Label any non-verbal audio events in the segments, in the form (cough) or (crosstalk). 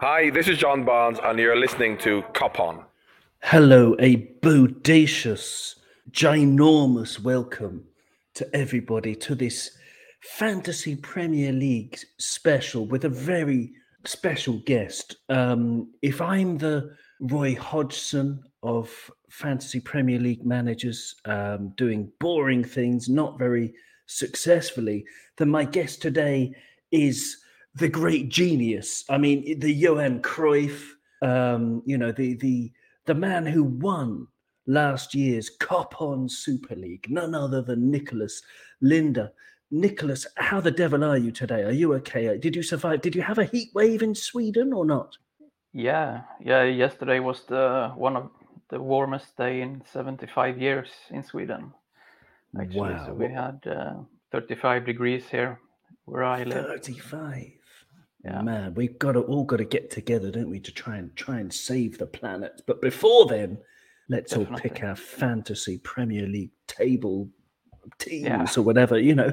Hi, this is John Barnes, and you're listening to Cop On. Hello, a bodacious, ginormous welcome to everybody to this Fantasy Premier League special with a very special guest. Um, if I'm the Roy Hodgson of Fantasy Premier League managers um, doing boring things, not very successfully, then my guest today is the great genius. I mean, the Johan Cruyff, um, you know, the the the man who won last year's Cop On Super League, none other than Nicholas Linder. Nicholas, how the devil are you today? Are you okay? Did you survive? Did you have a heat wave in Sweden or not? Yeah, yeah. Yesterday was the one of the warmest day in 75 years in Sweden. Actually, Wow. so we had uh, 35 degrees here where I live. 35. Yeah. Man, we've got to all got to get together, don't we, to try and try and save the planet. But before then, let's all pick our fantasy Premier League table teams Yeah. or whatever. You know,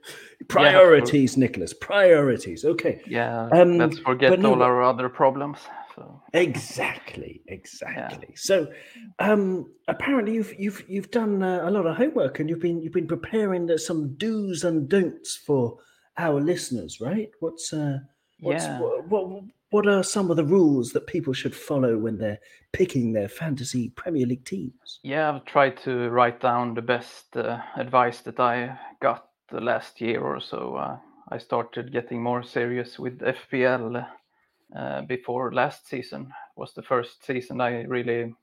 (laughs) priorities, Nicholas? Priorities. Okay. Yeah, Um, let's forget no- all our other problems. So Exactly, exactly. So, um, apparently you've you've you've done uh, a lot of homework and you've been you've been preparing some do's and don'ts for our listeners, right? What's uh, what's Yeah. what, what what are some of the rules that people should follow when they're picking their fantasy Premier League teams? yeah, I've tried to write down the best uh, advice that I got the last year or so. Uh, I started getting more serious with FPL uh, before last season was the first season I really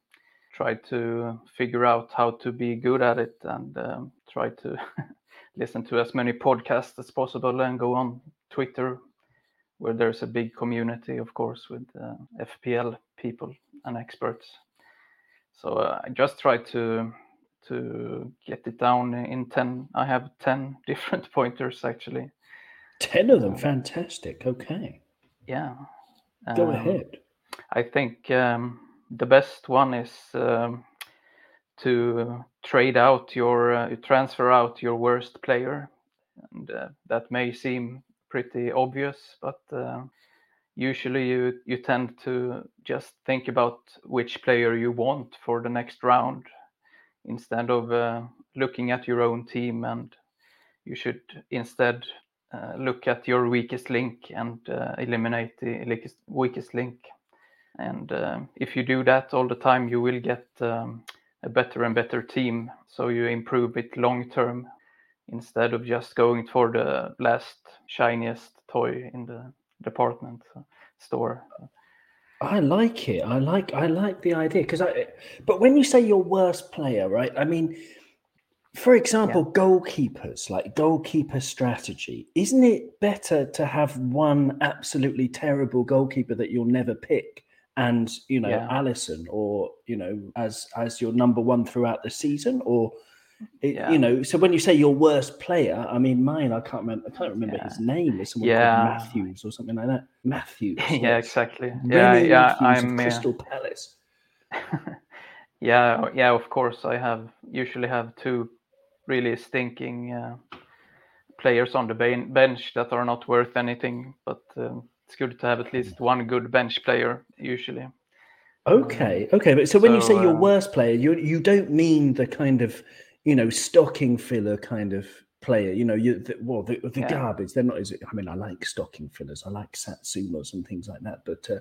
tried to figure out how to be good at it and um, try to (laughs) listen to as many podcasts as possible and go on Twitter where there's a big community of course with uh, FPL people and experts. So uh, I just try to to get it down in 10 I have 10 (laughs) different pointers actually. Ten of them, fantastic. Okay, yeah. Go Um, ahead. I think um, the best one is um, to trade out your, uh, transfer out your worst player, and uh, that may seem pretty obvious, but uh, usually you you tend to just think about which player you want for the next round instead of uh, looking at your own team, and you should instead uh, look at your weakest link and uh, eliminate the weakest, link. And um if you do that all the time, you will get um, a better and better team. So you improve it long term instead of just going for the last shiniest toy in the department uh, store. I like it. I like I like the idea because I. But when you say your worst player, right? I mean, for example, goalkeepers like goalkeeper strategy. Isn't it better to have one absolutely terrible goalkeeper that you'll never pick, and you know Yeah. Alisson, or you know as as your number one throughout the season, or it, Yeah. you know? So when you say your worst player, I mean mine. I can't remember. I can't remember his name. Is someone Yeah. called Matthews or something like that? Matthews. (laughs) yeah, exactly. Yeah, Remi yeah. Matthews I'm. uh, Crystal Palace. (laughs) yeah, yeah. Of course, I have usually have two really stinking uh, players on the ben- bench that are not worth anything. But um, it's good to have at least one good bench player usually. Okay, okay. But so when you say So, your um, worst player, you you don't mean the kind of you know stocking filler kind of player. You know, you the, well the, the Yeah. garbage. They're not. As, I mean, I like stocking fillers. I like satsumas and things like that. But uh,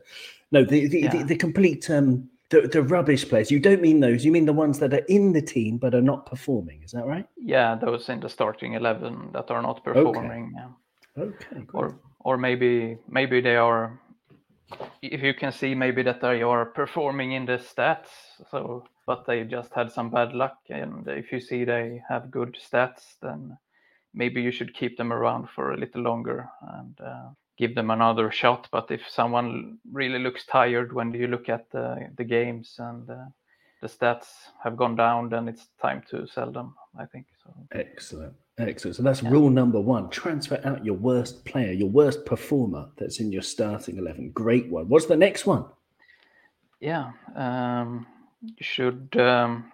no, the the, the Yeah. the complete um the, the rubbish players. You don't mean those. You mean the ones that are in the team but are not performing. Is that right? Yeah, those in the starting eleven that are not performing. Yeah. Okay. Great. or or maybe maybe they are if you can see maybe that they are performing in the stats so but they just had some bad luck and if you see they have good stats then maybe you should keep them around for a little longer and uh, give them another shot but if someone really looks tired when you look at the, the games and uh, the stats have gone down then it's time to sell them i think so Excellent. Excellent. So that's rule number one. Transfer out your worst player, your worst performer that's in your starting 11. Great one. What's the next one? Yeah, um, should, um,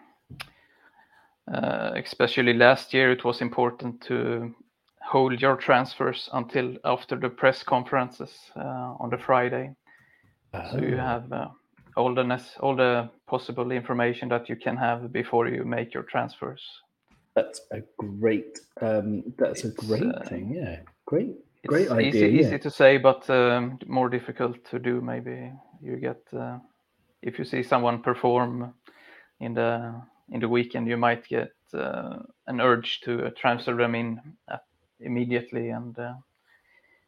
uh, especially last year, it was important to hold your transfers until after the press conferences uh, on the Friday, So you Oh, have uh, all the nec- all the possible information that you can have before you make your transfers. That's a great. Um, that's a great uh, thing. Yeah, great, It's great idea. easy, yeah. easy to say, but um, more difficult to do. Maybe you get uh, if you see someone perform in the in the weekend, you might get uh, an urge to transfer them in uh, immediately and uh,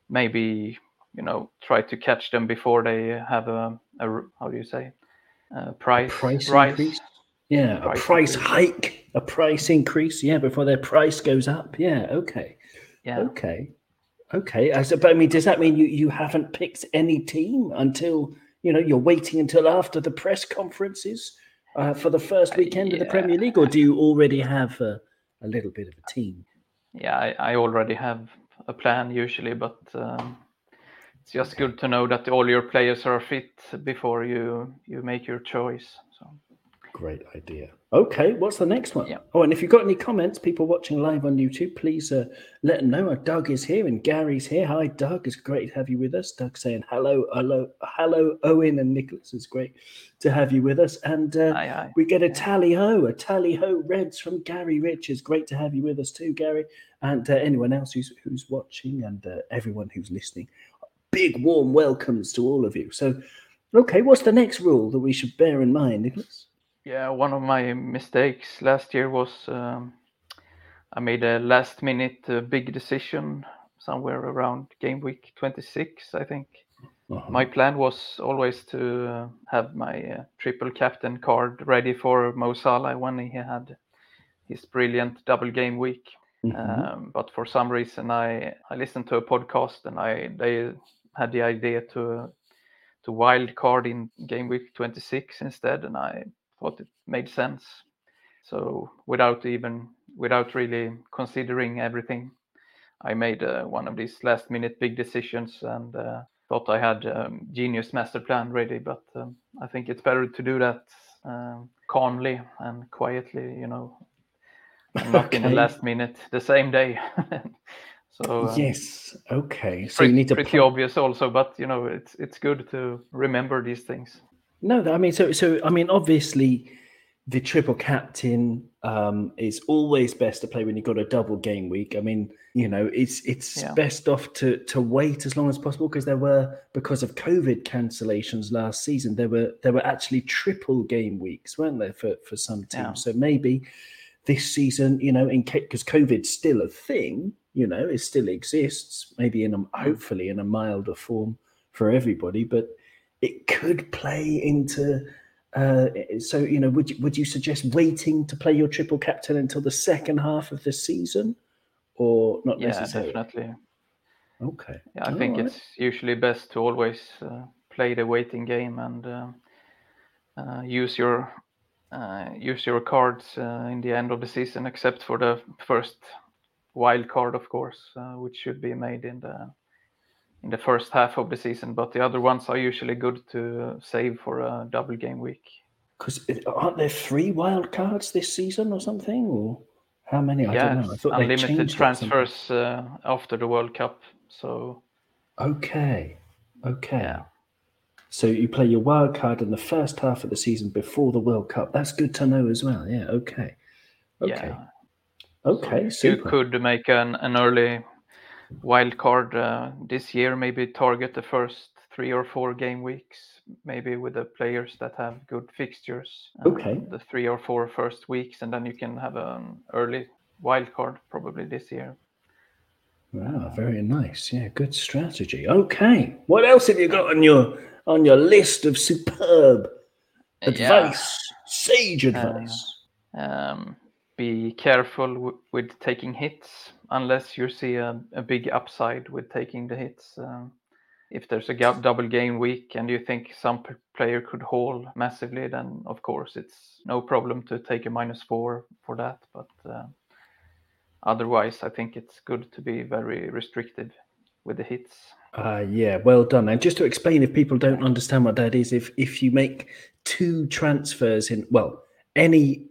maybe you know try to catch them before they have a, a how do you say a price, price rise. increase. Yeah, a Price price increase. hike, a price increase. Yeah, before their price goes up. Yeah. Okay. Yeah. Okay. Okay. I said, but I mean, does that mean you you haven't picked any team until you know you're waiting until after the press conferences uh, for the first weekend of the. Premier League, or do you already have a, a little bit of a team? yeah I, I already have a plan usually but um, it's just good to know that all your players are fit before you you make your choice so Great idea. Okay, what's the next one? Yeah. Oh, and if you've got any comments, people watching live on YouTube, please uh, let them know. Uh, Doug is here and Gary's here. Hi, Doug. It's great to have you with us. Doug saying hello, hello, hello, Owen and Nicholas. It's great to have you with us. And uh, aye, aye. we get a tally ho, a tally ho Reds from Gary Richards. Great to have you with us too, Gary, and uh, anyone else who's who's watching and uh, everyone who's listening. Big warm welcomes to all of you. So, okay, what's the next rule that we should bear in mind, Nicholas? Yeah one of my mistakes last year was um, i made a last minute uh, big decision somewhere around game week 26 i think Uh-huh. my plan was always to uh, have my uh, triple captain card ready for Mo Salah when he had his brilliant double game week. Mhm. Um, but for some reason, I I listened to a podcast and I they had the idea to to wild card in game week 26 instead, and I thought it made sense. So without even without really considering everything, I made uh, one of these last minute big decisions and uh, thought I had um, genius master plan ready. But um, I think it's better to do that um, calmly and quietly, you know, not in the last minute the same day. (laughs) so uh, yes. Okay. So pretty, you need to. pretty obvious also, but you know, it's it's good to remember these things. No, I mean, so so I mean, obviously, the triple captain um, is always best to play when you've got a double game week. I mean, you know, it's it's Yeah. best off to to wait as long as possible because there were because of COVID cancellations last season. There were there were actually triple game weeks, weren't there, for for some teams? Yeah. So maybe this season, you know, in because COVID's still a thing, you know, it still exists, maybe in a hopefully in a milder form for everybody, but it could play into. Uh, so you know, would you, would you suggest waiting to play your triple captain until the second half of the season, or not Yeah, necessarily? definitely. Okay. Yeah, I think Alright. it's usually best to always uh, play the waiting game and uh, uh, use your uh, use your cards uh, in the end of the season, except for the first wild card, of course, uh, which should be made in the in the first half of the season. But the other ones are usually good to save for a double game week. Because aren't there three wild cards this season or something? Or how many? I yeah, don't know. I thought unlimited changed it or something. transfers uh, after the World Cup. So Okay. Okay. Yeah. So you play your wild card in the first half of the season before the World Cup. That's good to know as well. Yeah. Okay. Okay. yeah, Okay. So you Super. could make an, an early wild card uh, this year maybe target the first three or four game weeks maybe with the players that have good fixtures Okay. the three or four first weeks and then you can have an early wild card probably this year Wow, very nice. Yeah, good strategy. Okay. What else have you got on your on your list of superb Yeah. advice? Sage advice. um, be careful with taking hits unless you see a, a big upside with taking the hits. Um, if there's a double game week and you think some p- player could haul massively, then of course it's no problem to take a minus four for that. But uh, otherwise, I think it's good to be very restrictive with the hits. Uh, yeah, well done. And just to explain, if people don't understand what that is, if if you make two transfers in well, any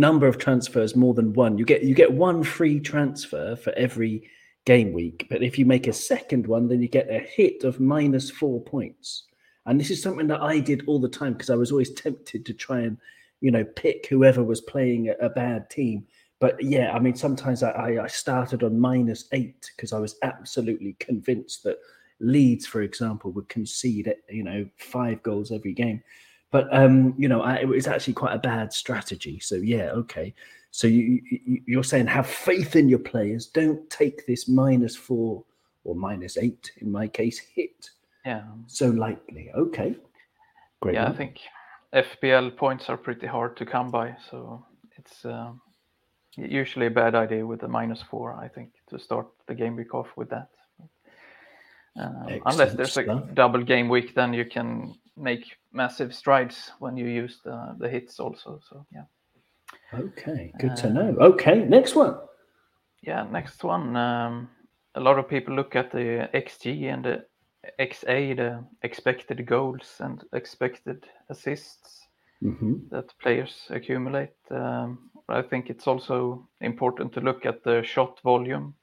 number of transfers more than one, you get you get one free transfer for every game week. But if you make a second one, then you get a hit of minus four points. And this is something that I did all the time because I was always tempted to try and, you know, pick whoever was playing a, bad team. But yeah, I mean, sometimes I, I, I started on minus eight because I was absolutely convinced that Leeds, for example, would concede, you know, five goals every game. But um, you know, I, it was actually quite a bad strategy. So yeah, okay. So you, you you're saying have faith in your players. Don't take this minus four or minus eight in my case hit Yeah. so lightly. Okay, great. Yeah, I think FPL points are pretty hard to come by, so it's uh, usually a bad idea with the minus four. I think to start the game week off with that. Um, unless there's a double game week, then you can make massive strides when you use the, the hits also. So yeah, Okay, good to Uh, know. Okay, next one. yeah. Next one, um, a lot of people look at the XG and the XA, the expected goals and expected assists. hmm that players accumulate. Um, I think it's also important to look at the shot volume,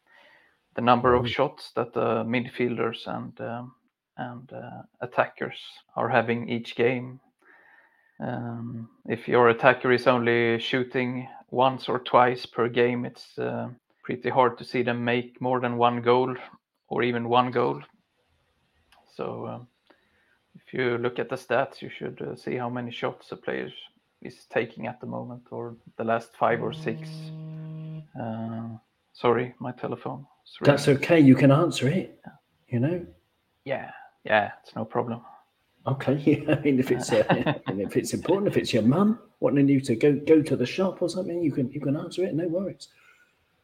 the number of shots that the midfielders and um, and uh, attackers are having each game. Um, if your attacker is only shooting once or twice per game, it's uh, pretty hard to see them make more than one goal or even one goal. So um, if you look at the stats, you should uh, see how many shots a player is taking at the moment or the last five or six. Uh, sorry, my telephone. That's okay. You can answer it. You know. Yeah, yeah, it's no problem. Okay. (laughs) Yeah. I mean, if it's uh, (laughs) if it's important, if it's your mum wanting you to go go to the shop or something, you can you can answer it. No worries.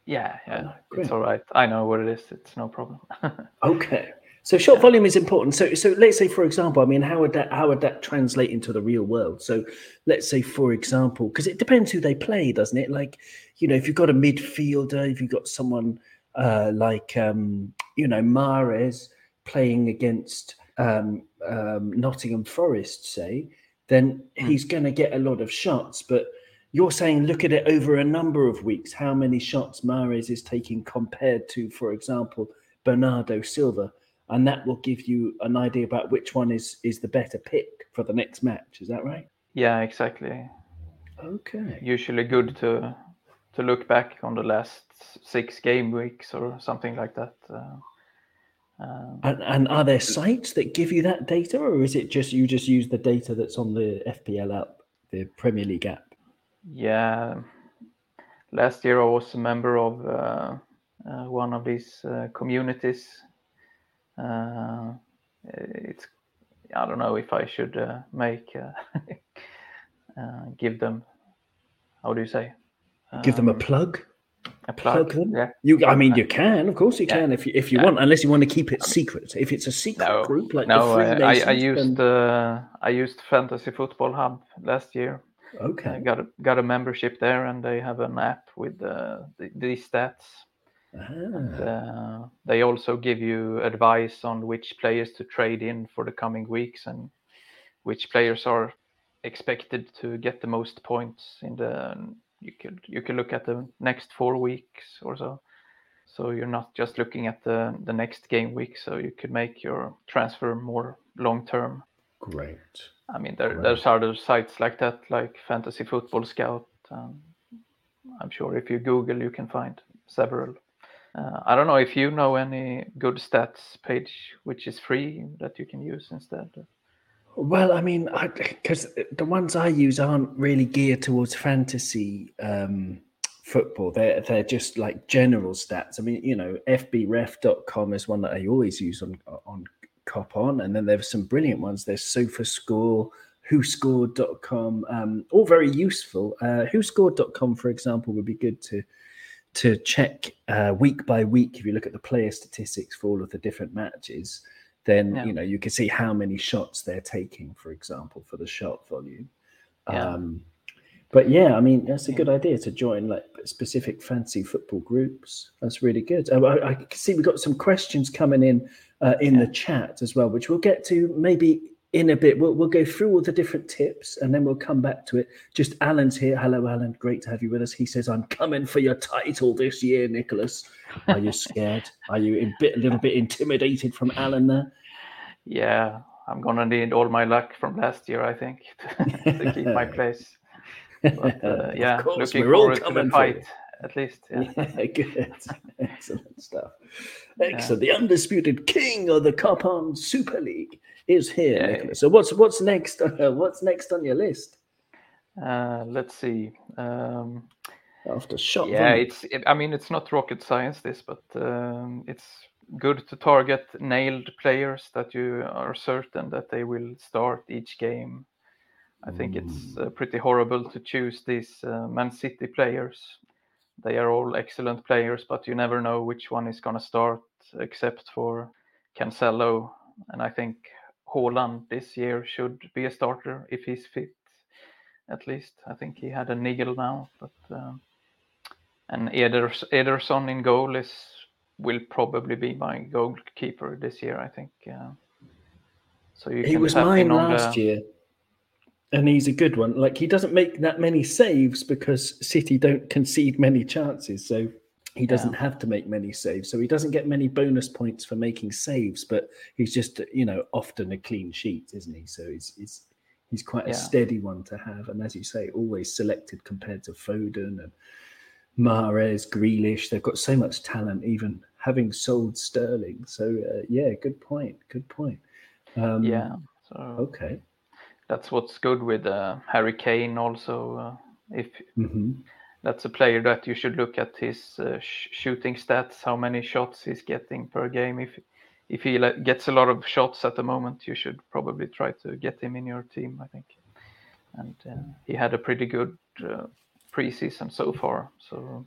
Yeah, yeah, Ah, great. it's all right. I know what it is. It's no problem. (laughs) Okay. So shot volume is important. So so let's say for example, I mean, how would that how would that translate into the real world? So let's say for example, because it depends who they play, doesn't it? Like, you know, if you've got a midfielder, if you've got someone uh, like um, you know Mahrez playing against um, um, Nottingham Forest, say, then Hmm. he's going to get a lot of shots. But you're saying look at it over a number of weeks, how many shots Mahrez is taking compared to, for example, Bernardo Silva, and that will give you an idea about which one is is the better pick for the next match. Is that right? yeah, exactly. Okay. Usually good to to look back on the last six game weeks or something like that. Uh, um, And, and are there sites that give you that data, or is it just you just use the data that's on the FPL app, the Premier League app? Yeah, last year I was a member of uh, uh, one of these uh, communities. Uh, it's I don't know if I should uh, make uh, (laughs) uh, give them how do you say Give them a Um, plug. A plug? plug? Yeah, You, I mean, you can, of course, you Yeah. can if you if you Yeah. want, unless you want to keep it secret. If it's a secret No, group like no, the I, I, I used uh, I used Fantasy Football Hub last year. I okay. got a, got a membership there, and they have an app with uh, the, these stats. Ah, Uh, they also give you advice on which players to trade in for the coming weeks and which players are expected to get the most points in the. You could you could look at the next four weeks or so. So you're not just looking at the the next game week. So you could make your transfer more long term. great. I mean, there, Great. there's other sites like that, like Fantasy Football Scout. Um, I'm sure if you Google, you can find several. Uh, I don't know if you know any good stats page which is free that you can use instead. Well, I mean, because the ones I use aren't really geared towards fantasy um, football. They're they're just like general stats. I mean, you know, fbref.com is one that I always use on on Cop On, and then there's some brilliant ones. There's SofaScore, WhoScored.com, um, all very useful. Uh, WhoScored.com, for example, would be good to to check uh, week by week. If you look at the player statistics for all of the different matches, then Yeah. you know you can see how many shots they're taking, for example, for the shot volume. Yeah. Um, but yeah, I mean that's a good idea to join like specific fancy football groups. That's really good. Uh, I, I can see we've got some questions coming in uh, in the chat as well, which we'll get to maybe in a bit. We'll, we'll go through all the different tips and then we'll come back to it. Just Alan's here. Hello, Alan. Great to have you with us. He says, "I'm coming for your title this year, Nicholas." Are you scared? Are you a bit, a little bit intimidated from Alan there? Yeah, I'm gonna need all my luck from last year, I think, (laughs) to keep my (laughs) place. But, uh, yeah, of course, looking we're all forward to coming the for you. fight at least. Yeah. (laughs) Yeah, good. (laughs) Excellent stuff. Excellent. The undisputed king of the Cop Super League is here, Yeah. So what's what's next? what's next on your list Uh, let's see. Um, after shot? yeah, it's. It, I mean, it's not rocket science, this, but um, it's good to target nailed players that you are certain that they will start each game. I think it's uh, pretty horrible to choose these uh, Man City players. They are all excellent players, but you never know which one is going to start, except for Cancelo. And I think Haaland this year should be a starter if he's fit, at least. I think he had a niggle now, but um, and Eders, Ederson in goal is will probably be my goalkeeper this year. I think. Uh, so you he was mine last the, year, and he's a good one. Like he doesn't make that many saves because City don't concede many chances, so he doesn't have to make many saves. So he doesn't get many bonus points for making saves, but he's just you know often a clean sheet, isn't he? So he's he's he's quite a Yeah. steady one to have, and as you say, always selected compared to Foden and Mahrez, Grealish. They've got so much talent, even having sold Sterling. So uh, yeah, good point. Good point. Um, Yeah. So Okay. That's what's good with uh, Harry Kane. Also, uh, if hmm that's a player that you should look at his uh, sh- shooting stats, how many shots he's getting per game. If if he like, gets a lot of shots at the moment, you should probably try to get him in your team. I think, and uh, he had a pretty good uh, preseason so far. So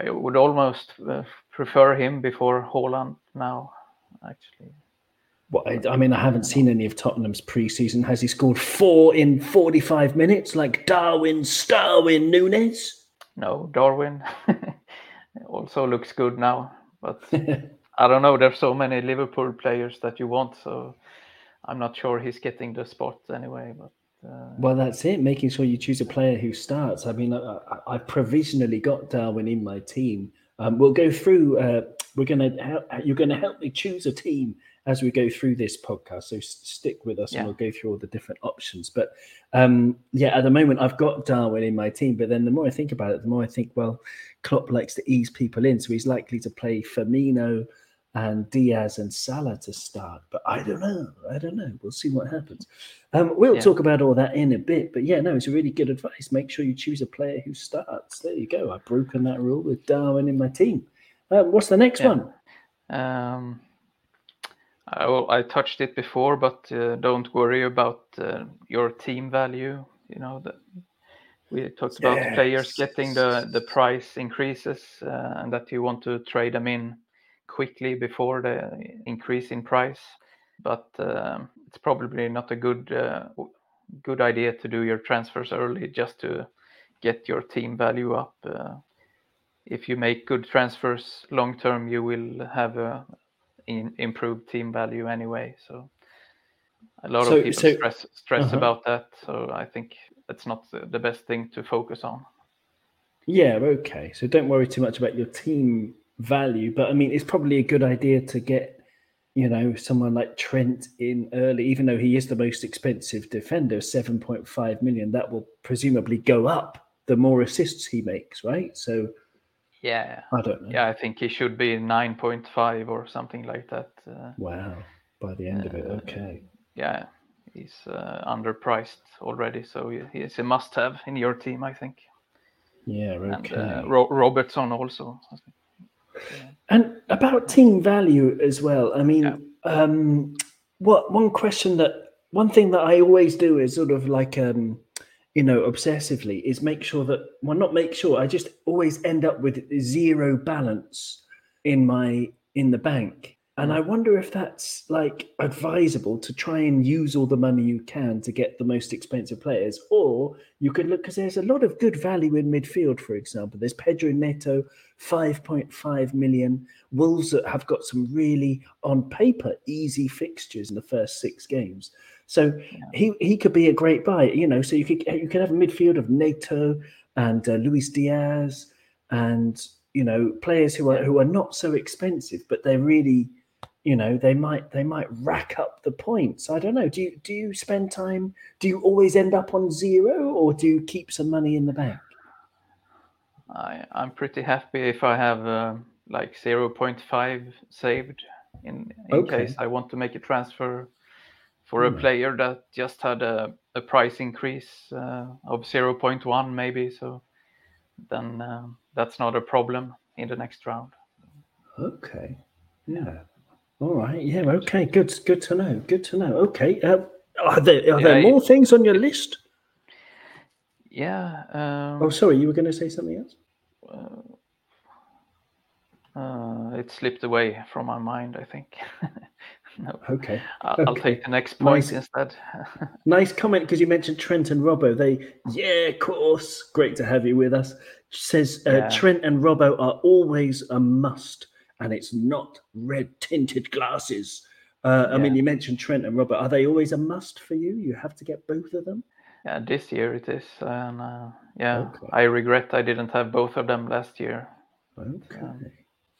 I would almost uh, prefer him before Haaland now. Actually, Well, I, I mean, I haven't seen any of Tottenham's preseason. Has he scored four in 45 minutes like Darwin Starwin Núñez? no, Darwin (laughs) also looks good now, but. (laughs) I don't know. There's so many Liverpool players that you want, so I'm not sure he's getting the spot anyway. But uh, Well, that's it. Making sure you choose a player who starts. I mean, I, provisionally got Darwin in my team. Um, we'll go through. Uh, we're gonna. Help, you're gonna help me choose a team as we go through this podcast. So stick with us, Yeah. and we'll go through all the different options. But um, yeah, at the moment, I've got Darwin in my team. But then the more I think about it, the more I think, well, Klopp likes to ease people in, so he's likely to play Firmino and Diaz and Salah to start. But I don't know. I don't know. We'll see what happens. Um, we'll Yeah. talk about all that in a bit. But yeah, no, it's a really good advice. Make sure you choose a player who starts. There you go. I've broken that rule with Darwin in my team. Um, what's the next Yeah. one? um, I, well, I touched it before, but uh, don't worry about uh, your team value. You know that we talked about players getting the the price increases, uh, and that you want to trade them in quickly before the increase in price. But um, it's probably not a good uh, good idea to do your transfers early just to get your team value up. Uh, if you make good transfers long term, you will have a in, improved team value anyway. So a lot So- of people so- stress stress uh-huh. about that. So I think that's not the, the best thing to focus on. Yeah, okay. So don't worry too much about your team value. But I mean, it's probably a good idea to get, you know, someone like Trent in early, even though he is the most expensive defender, 7.5 million. That will presumably go up the more assists he makes, right? So Yeah, I don't know. yeah, I think he should be nine point five or something like that. Uh, Wow. By the end of it, Uh, okay. yeah, he's uh, underpriced already, so he- he's a must-have in your team, I think. Yeah, And okay. uh, Ro- Robertson also. And about team value as well. I mean, Yeah. um, what one question that one thing that I always do is sort of like um, you know, obsessively is make sure that well, not make sure. I just always end up with zero balance in my in the bank. And I mm. wonder if that's like advisable to try and use all the money you can to get the most expensive players, or you could look because there's a lot of good value in midfield. For example, there's Pedro Neto, five point five million. Wolves that have got some really, on paper, easy fixtures in the first six games. So he he could be a great buy. You know, so you could you could have a midfield of Neto and uh, Luis Diaz and you know players who are who are not so expensive, but they're really you know they might they might rack up the points. I don't know. Do you do you spend time? Do you always end up on zero, or do you keep some money in the bank? I I'm pretty happy if I have uh, like 0.5 saved in in Okay. case I want to make a transfer for a Hmm. player that just had a, a price increase uh, of 0.1 maybe. So then uh, that's not a problem in the next round. Okay. Yeah. All right. Yeah. Okay. Good. Good to know. Good to know. Okay. Uh, are there are there Yeah, more things on your list? Yeah. Um, Oh, sorry. You were going to say something else. uh, it slipped away from my mind. I think. (laughs) no, Okay. I'll, I'll Okay. take the next point Nice. instead. (laughs) Nice comment because you mentioned Trent and Robbo. They, yeah, of course. Great to have you with us. Says uh, Yeah. Trent and Robbo are always a must, and it's not red tinted glasses. Uh, I mean, you mentioned Trent and Robbo. Are they always a must for you? You have to get both of them. Yeah, this year it is, and uh, yeah, Okay. I regret I didn't have both of them last year. Okay. Um,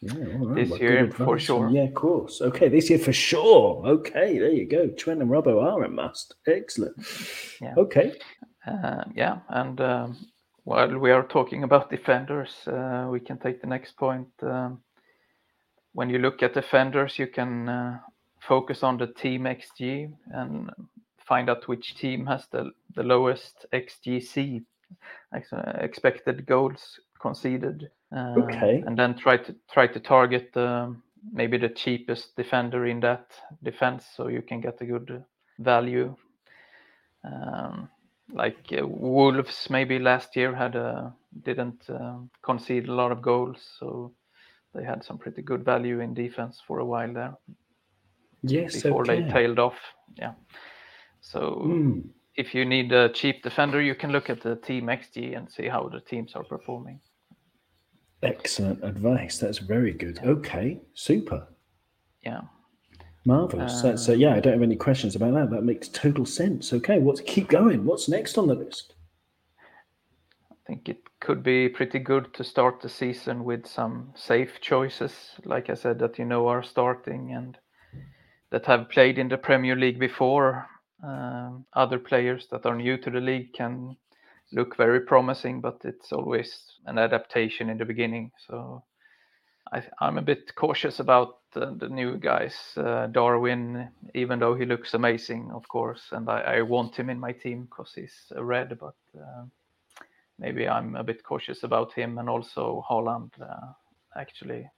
Yeah, right. this year, for sure. Yeah, of course. Okay, this year for sure. Okay, there you go. Trent and Robbo are a must. Excellent. Yeah. Okay. Uh, yeah, and um, while we are talking about defenders, uh, we can take the next point. Um, when you look at defenders, you can uh, focus on the team XG and find out which team has the, the lowest XGC, expected goals conceded. Uh, Okay. And then try to try to target um, maybe the cheapest defender in that defense, so you can get a good value. Um, like uh, Wolves maybe last year had a didn't um, concede a lot of goals, so they had some pretty good value in defense for a while there Yes. before okay. they tailed off. Yeah. So Mm. if you need a cheap defender, you can look at the team XG and see how the teams are performing. Excellent advice. That's very good. Okay, super. Yeah. Marvelous. That's uh, yeah. I don't have any questions about that. That makes total sense. Okay, what's keep going? What's next on the list? I think it could be pretty good to start the season with some safe choices, like I said, that you know are starting and that have played in the Premier League before. Um, other players that are new to the league can look very promising, but it's always an adaptation in the beginning. So I, I'm a bit cautious about the, the new guys. Uh, Darwin, even though he looks amazing, of course, and I, I want him in my team because he's a red, but. Uh, maybe I'm a bit cautious about him and also Haaland, uh, actually,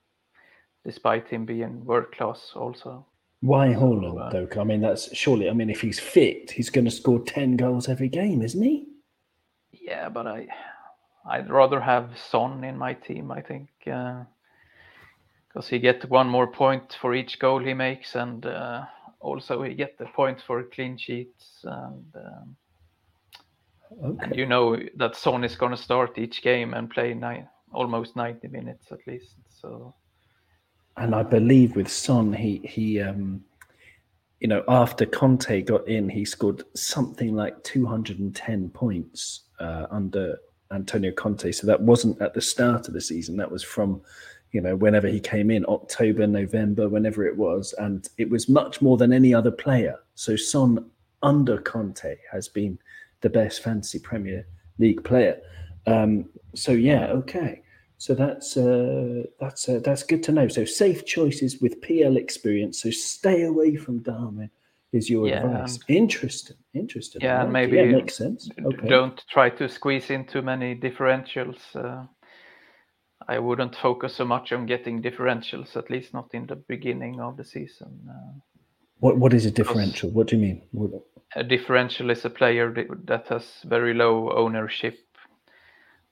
despite him being world class also. Why Haaland, uh, though? I mean, that's surely. I mean, if he's fit, he's going to score ten goals every game, isn't he? Yeah, but I, I'd rather have Son in my team. I think because he gets one more point for each goal he makes, and uh, also he gets the point for clean sheets, and um, and you know that Son is going to start each game and play nine, almost 90 minutes at least. So And I believe with Son, he he um, you know, after Conte got in, he scored something like two hundred and ten points uh, under Antonio Conte. So that wasn't at the start of the season. That was from you know whenever he came in, October, November, whenever it was, and it was much more than any other player. So Son under Conte has been the best fantasy Premier League player. Um, so yeah, okay. So that's uh, that's uh, that's good to know. So safe choices with PL experience. So stay away from Darwin is your Yeah, advice. and- Interesting, interesting. Yeah, I and like it. maybe yeah, makes sense. Okay. Don't try to squeeze in too many differentials. Uh, I wouldn't focus so much on getting differentials, at least not in the beginning of the season. Uh, What what is a differential? What do you mean? What- a differential is a player that- has very low ownership,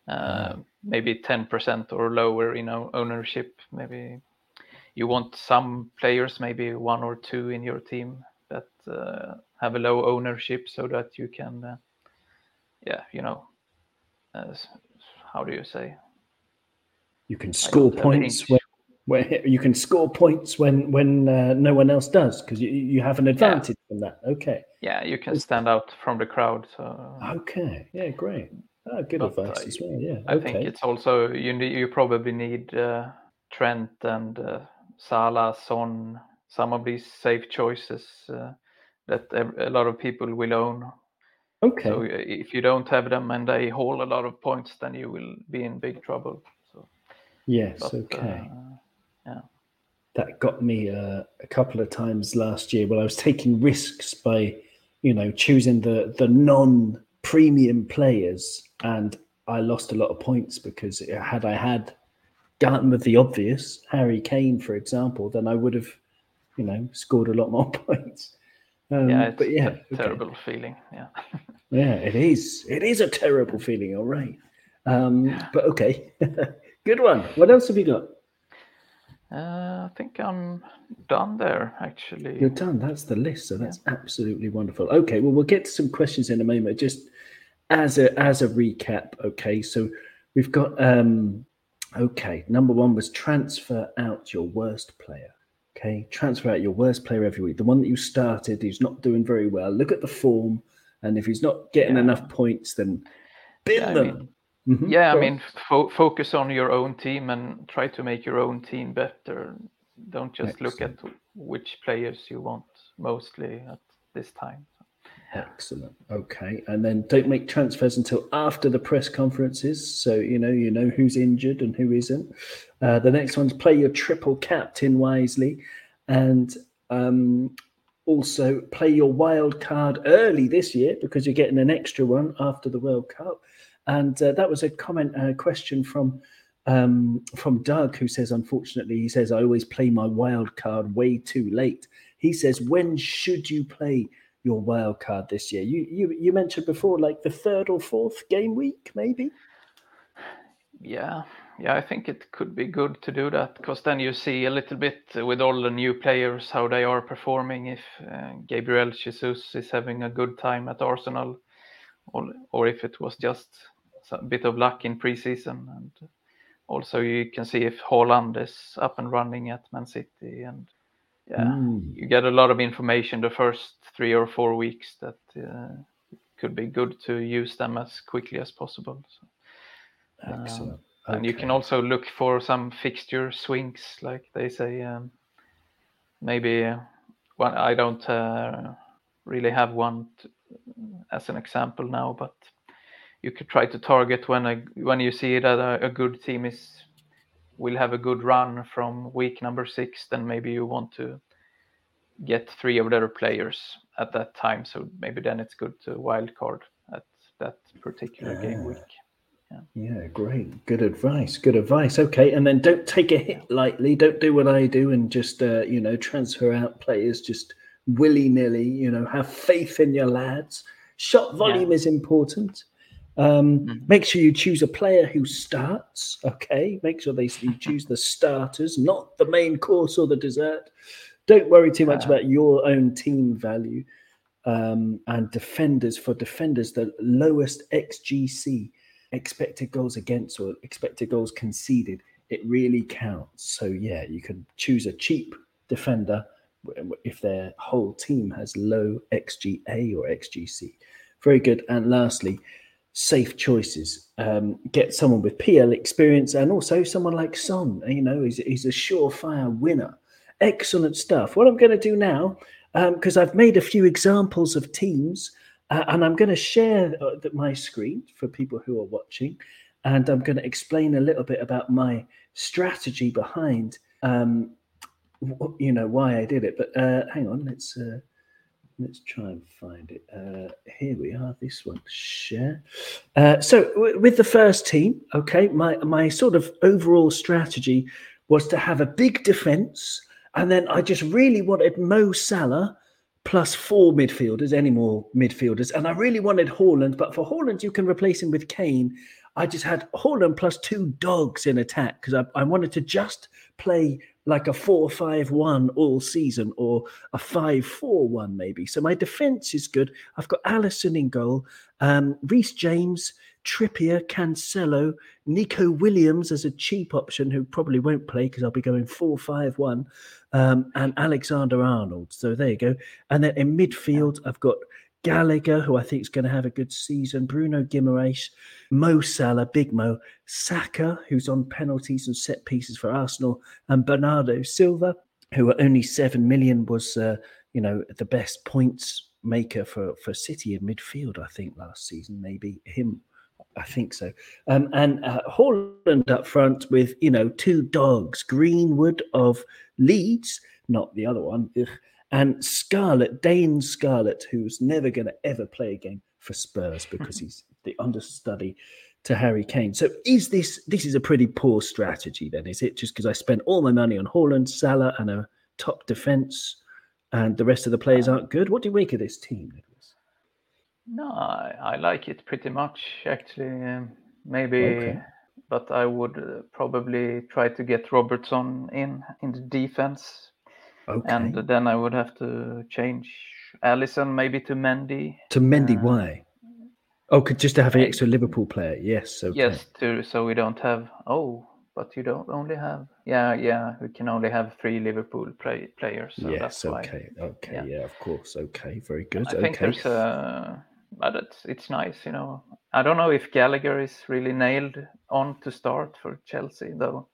uh, maybe 10% or lower in ownership. Maybe you want some players, maybe one or two in your team have a low ownership so that you can, uh, yeah, you know, uh, how do you say? You can score points when, when (laughs) you can score points when when uh, no one else does because you you have an advantage from that. Okay. Yeah, you can stand out from the crowd. So Okay. Yeah. Great. Ah, good But advice I- as well. Yeah. I okay. think it's also you need, you probably need uh, Trent and uh, Salah, Son, some of these safe choices uh, that a lot of people will own. Okay. So if you don't have them and they hold a lot of points, then you will be in big trouble. So, yes. But, okay. Uh, yeah. That got me uh, a couple of times last year Well, I was taking risks by, you know, choosing the the non premium players, and I lost a lot of points because had I had gotten with the obvious, Harry Kane, for example, then I would have, you know, scored a lot more (laughs) points. Um, yeah, but yeah, a terrible feeling. Yeah. (laughs) yeah, it is. It is a terrible feeling. All right. Um, yeah. But okay, (laughs) good one. What else have you got? Uh, I think I'm done there. Actually, you're done. That's the list. So that's yeah. absolutely wonderful. Okay, well, we'll get to some questions in a moment. Just as a as a recap. Okay, so we've got um, okay. Number one was transfer out your worst player. Okay, transfer out your worst player every week. The one that you started who's not doing very well. Look at the form, and if he's not getting yeah. enough points, then bin yeah, them. I mean, mm-hmm. Yeah, Go I mean, fo- focus on your own team and try to make your own team better. Don't just Excellent. look at which players you want mostly at this time. Excellent. Okay, and then don't make transfers until after the press conferences, so you know you know who's injured and who isn't. Uh, the next one's play your triple captain wisely, and um, also play your wild card early this year because you're getting an extra one after the World Cup. And uh, that was a comment, a question from um, from Doug, who says, unfortunately, he says I always play my wild card way too late. He says, when should you play? Your wild card this year? You you you mentioned before, like the third or fourth game week, maybe. Yeah, yeah, I think it could be good to do that because then you see a little bit with all the new players how they are performing. If uh, Gabriel Jesus is having a good time at Arsenal, or or if it was just a bit of luck in preseason, and also you can see if Haaland is up and running at Man City and yeah, mm. you get a lot of information the first three or four weeks that uh, could be good to use them as quickly as possible. So, Excellent. Um, okay. And you can also look for some fixture swings, like they say. Um, maybe uh, one. I don't uh, really have one to, as an example now, but you could try to target when a, when you see that a, a good team is will have a good run from week number six, then maybe you want to get three of their players at that time. So maybe then it's good to wild card at that particular yeah. game week. Yeah. yeah, great. Good advice. Good advice. Okay, and then don't take a hit lightly. Don't do what I do and just uh, you know transfer out players just willy nilly. You know, have faith in your lads. Shot volume yeah. is important. Um, mm-hmm. Make sure you choose a player who starts. Okay, make sure they you choose the starters, not the main course or the dessert. Don't worry too much about your own team value. Um, and defenders for defenders, the lowest XGC expected goals against or expected goals conceded, it really counts. So yeah, you can choose a cheap defender if their whole team has low XGA or XGC. Very good. And lastly, safe choices. Um, get someone with PL experience and also someone like Son. You know, he's, he's a surefire winner. Excellent stuff. What I'm going to do now, because um, I've made a few examples of teams, uh, and I'm going to share uh, my screen for people who are watching, and I'm going to explain a little bit about my strategy behind, um, you know, why I did it. But uh, hang on, let's uh, Let's try and find it. Uh, here we are. This one, share. Uh, so w- with the first team, okay, my my sort of overall strategy was to have a big defense, and then I just really wanted Mo Salah plus four midfielders, any more midfielders, and I really wanted Haaland, But for Haaland you can replace him with Kane. I just had Haaland plus two dogs in attack because I, I wanted to just play like a 4 5 1 all season or a 5 4 1 maybe. So my defense is good. I've got Alisson in goal, um, Reece James, Trippier, Cancelo, Neco Williams as a cheap option who probably won't play because I'll be going 4 5 1, um, and Alexander Arnold. So there you go. And then in midfield, I've got Gallagher, who I think is going to have a good season, Bruno Guimaraes, Mo Salah, Big Mo, Saka, who's on penalties and set pieces for Arsenal, and Bernardo Silva. who at only seven million was, uh, you know, the best points maker for for City in midfield. I think last season, maybe him. I think so. Um, and uh, Haaland up front with you know two dogs, Greenwood of Leeds, not the other one, ugh, and Scarlett, Dane Scarlett, who's never going to ever play again for Spurs (laughs) because he's the understudy to Harry Kane. So is this this is a pretty poor strategy then? Is it just because I spent all my money on Haaland, Salah, and a top defense, and the rest of the players aren't good? What do you make of this team, Nicholas? No, I, I like it pretty much actually. Um, maybe, Okay. but I would uh, probably try to get Robertson in in the defense, Okay. and then I would have to change Alisson maybe to Mendy. to Mendy, uh, why? Oh, could just to have an extra Liverpool player? Yes. Okay. Yes, to so we don't have oh, but you don't only have yeah yeah we can only have three Liverpool play, players. So yes. that's why. Okay. Okay. yeah. Yeah. Of course. Okay. Very good. I think okay. there's a, but it's it's nice, you know. I don't know if Gallagher is really nailed on to start for Chelsea, though.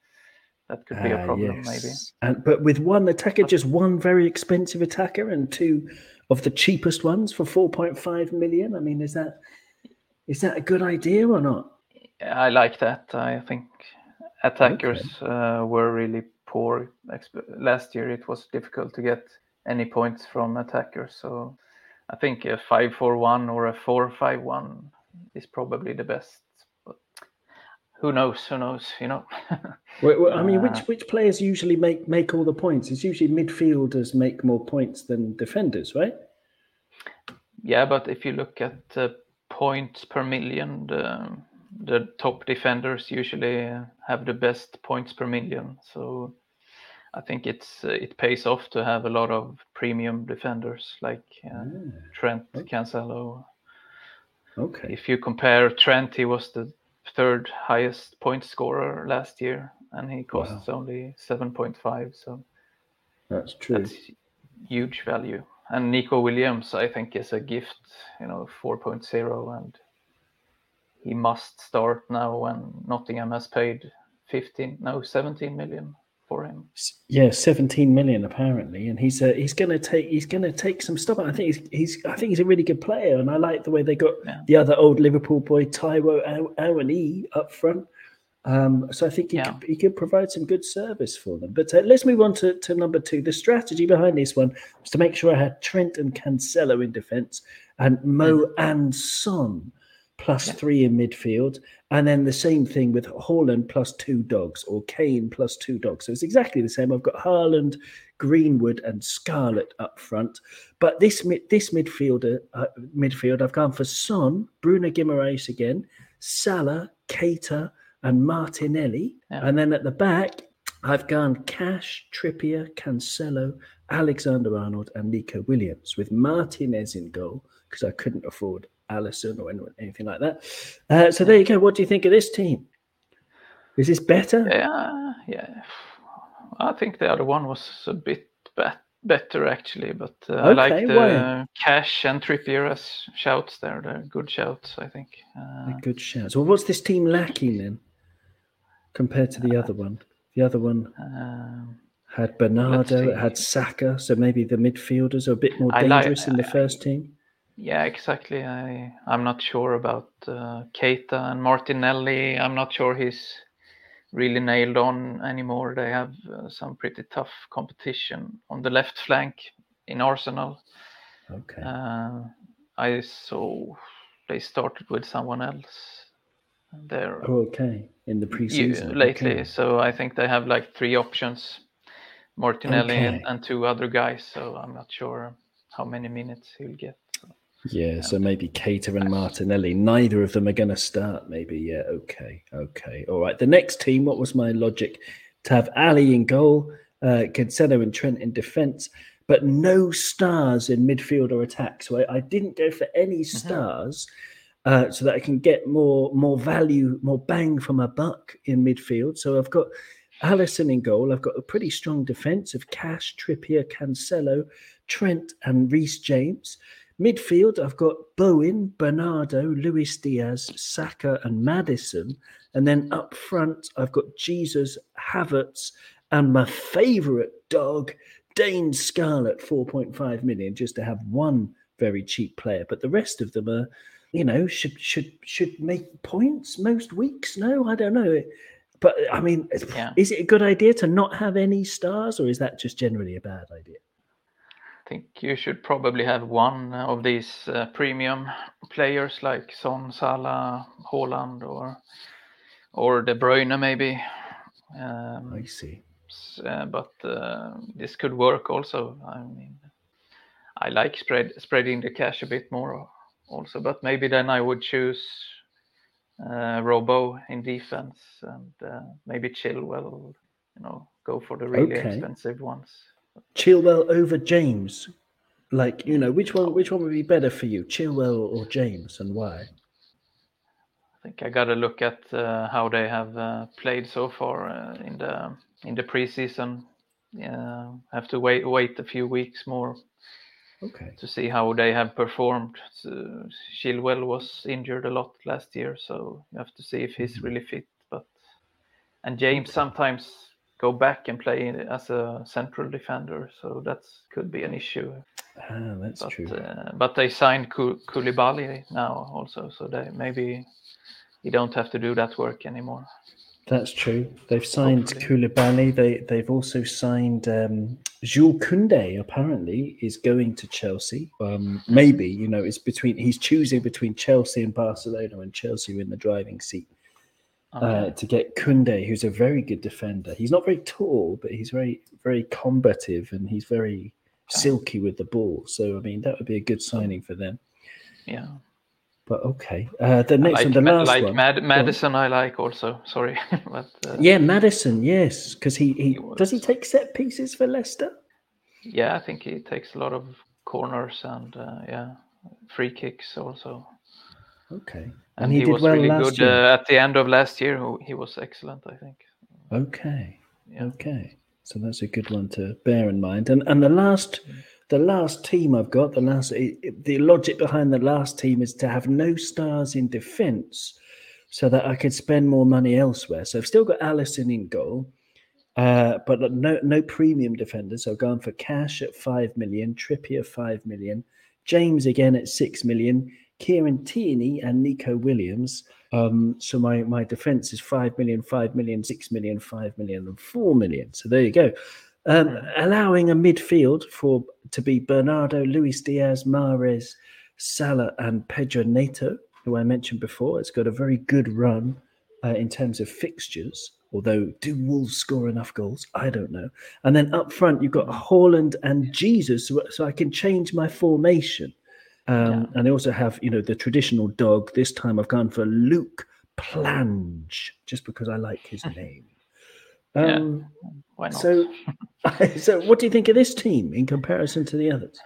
That could be a Ah, problem, yes. And but with one attacker, just one very expensive attacker, and two of the cheapest ones for four point five million. I mean, is that is that a good idea or not? I like that. I think attackers uh, were really poor last year. It was difficult to get any points from attackers, so I think a five-four-one or a four-five-one is probably the best. Who knows? Who knows? You know. (laughs) Well, I mean, which Uh, which players usually make make all the points? It's usually midfielders make more points than defenders, right? Yeah, but if you look at the points per million, the, the top defenders usually uh, have the best points per million. So I think it's uh, it pays off to have a lot of premium defenders like uh, Trent, Cancelo. Okay. If you compare Trent, he was the third highest point scorer last year, and he costs only seven point five. So That's true. that's huge value. And Neco Williams, I think, is a gift, you know, 4.0, and he must start now when Nottingham has paid 15, no, 17 million for him. Yeah, seventeen million apparently, and he's uh, he's going to take he's going to take some stuff. I think he's, he's I think he's a really good player, and I like the way they got Yeah. the other old Liverpool boy Taiwo Aw- Awoniyi up front. Um, so I think he, Yeah. could, he could provide some good service for them. But uh, let's move on to, to number two. The strategy behind this one was to make sure I had Trent and Cancelo in defence and Mo and Son plus three in midfield. And then the same thing with Haaland plus two dogs or Kane plus two dogs. So it's exactly the same. I've got Haaland, Greenwood, and Scarlett up front. But this mid, this midfielder uh, midfield, I've gone for Son, Bruno Guimaraes again, Salah, Keita, and Martinelli. Yeah. And then at the back, I've gone Cash, Trippier, Cancelo, Alexander Arnold, and Neco Williams with Martinez in goal because I couldn't afford Alisson or anyone, anything like that. Uh, so there you go. What do you think of this team? Is this better? Yeah, yeah. I think the other one was a bit bet- better actually, but uh, I like the why? Cash and Trippier as shouts there. They're good shouts, I think. Uh, Good shouts. Well, what's this team lacking then compared to the other one? The other one um, had Bernardo, had Saka, so maybe the midfielders are a bit more I like- dangerous in the first team. Yeah, exactly. I I'm not sure about uh, Keita and Martinelli. I'm not sure he's really nailed on anymore. They have uh, some pretty tough competition on the left flank in Arsenal. Okay. Uh, I saw they started with someone else there Oh, okay. In the preseason. lately, Okay. so I think they have like three options: Martinelli and, and two other guys. So I'm not sure how many minutes he'll get. Yeah, (laughs) so maybe Keita and Martinelli. Neither of them are going to start. Maybe. Yeah. Okay. Okay. All right. The next team. What was my logic? To have Ali in goal, uh, Cancelo and Trent in defence, but no stars in midfield or attack. So I, I didn't go for any stars, uh, so that I can get more more value, more bang for my buck in midfield. So I've got Alisson in goal. I've got a pretty strong defence of Cash, Trippier, Cancelo, Trent, and Reece James. Midfield, I've got Bowen, Bernardo, Luis Diaz, Saka, and Maddison. And then up front, I've got Jesus, Havertz, and my favorite dog, Dane Scarlett, 4.5 million, just to have one very cheap player. But the rest of them are, you know, should should should make points most weeks. No, I don't know. But I mean, Yeah. is it a good idea to not have any stars, or is that just generally a bad idea? I think you should probably have one of these uh, premium players like Son, Salah, Haaland, or or De Bruyne maybe. Um, I see. uh, but uh, this could work also. I mean, I like spread spreading the cash a bit more also, but maybe then I would choose uh, Robo in defense and uh, maybe Chilwell. You know, go for the really Okay. expensive ones. Chilwell over James. Like, you know, which one which one would be better for you, Chilwell or James, and why? I think I got to look at uh, how they have uh, played so far uh, in the in the preseason. Yeah, have to wait wait a few weeks more Okay. to see how they have performed. So Chilwell was injured a lot last year, so you have to see if he's really fit. But and James sometimes go back and play as a central defender, so that could be an issue. Ah, that's But true. uh, but they signed Ku- Koulibaly now also, so they maybe you don't have to do that work anymore. That's true. They've signed Hopefully. Koulibaly. They they've also signed um, Jules Koundé. Apparently, is going to Chelsea. Um, maybe you know it's between. He's choosing between Chelsea and Barcelona, and Chelsea are in the driving seat uh, to get Koundé, who's a very good defender. He's not very tall, but he's very very combative and he's very silky with the ball. So I mean, that would be a good signing for them. yeah. But okay, uh, the next like one, the last like one. Mad- Maddison, I like also. (laughs) Sorry, but uh, Yeah, Maddison. Yes, because he, he He does he take set pieces for Leicester? yeah, I think he takes a lot of corners and uh, yeah, free kicks also. Okay, And, he, was really good year. uh, at the end of last year. He was excellent, I think. okay, Yeah. okay. So that's a good one to bear in mind. And and the last, the last team I've got, the last, the logic behind the last team is to have no stars in defence, so that I could spend more money elsewhere. So I've still got Alisson in goal. Uh, but no, no premium defenders. So I've gone for Cash at five million, Trippier five million, James again at six million, Kieran Tierney and Neco Williams. Um, so my my defense is five million, five million, six million, five million, and four million. So there you go. Um, allowing a midfield for to be Bernardo, Luis Diaz, Mahrez, Salah, and Pedro Neto, who I mentioned before. It's got a very good run uh, in terms of fixtures. Although, do Wolves score enough goals? I don't know. And then up front, you've got Haaland and Jesus, so, so I can change my formation. Um, Yeah. And they also have, you know, the traditional dog. This time I've gone for Luke Plange, just because I like his (laughs) name. Yeah. Um, Why not? so, (laughs) so what do you think of this team in comparison to the others?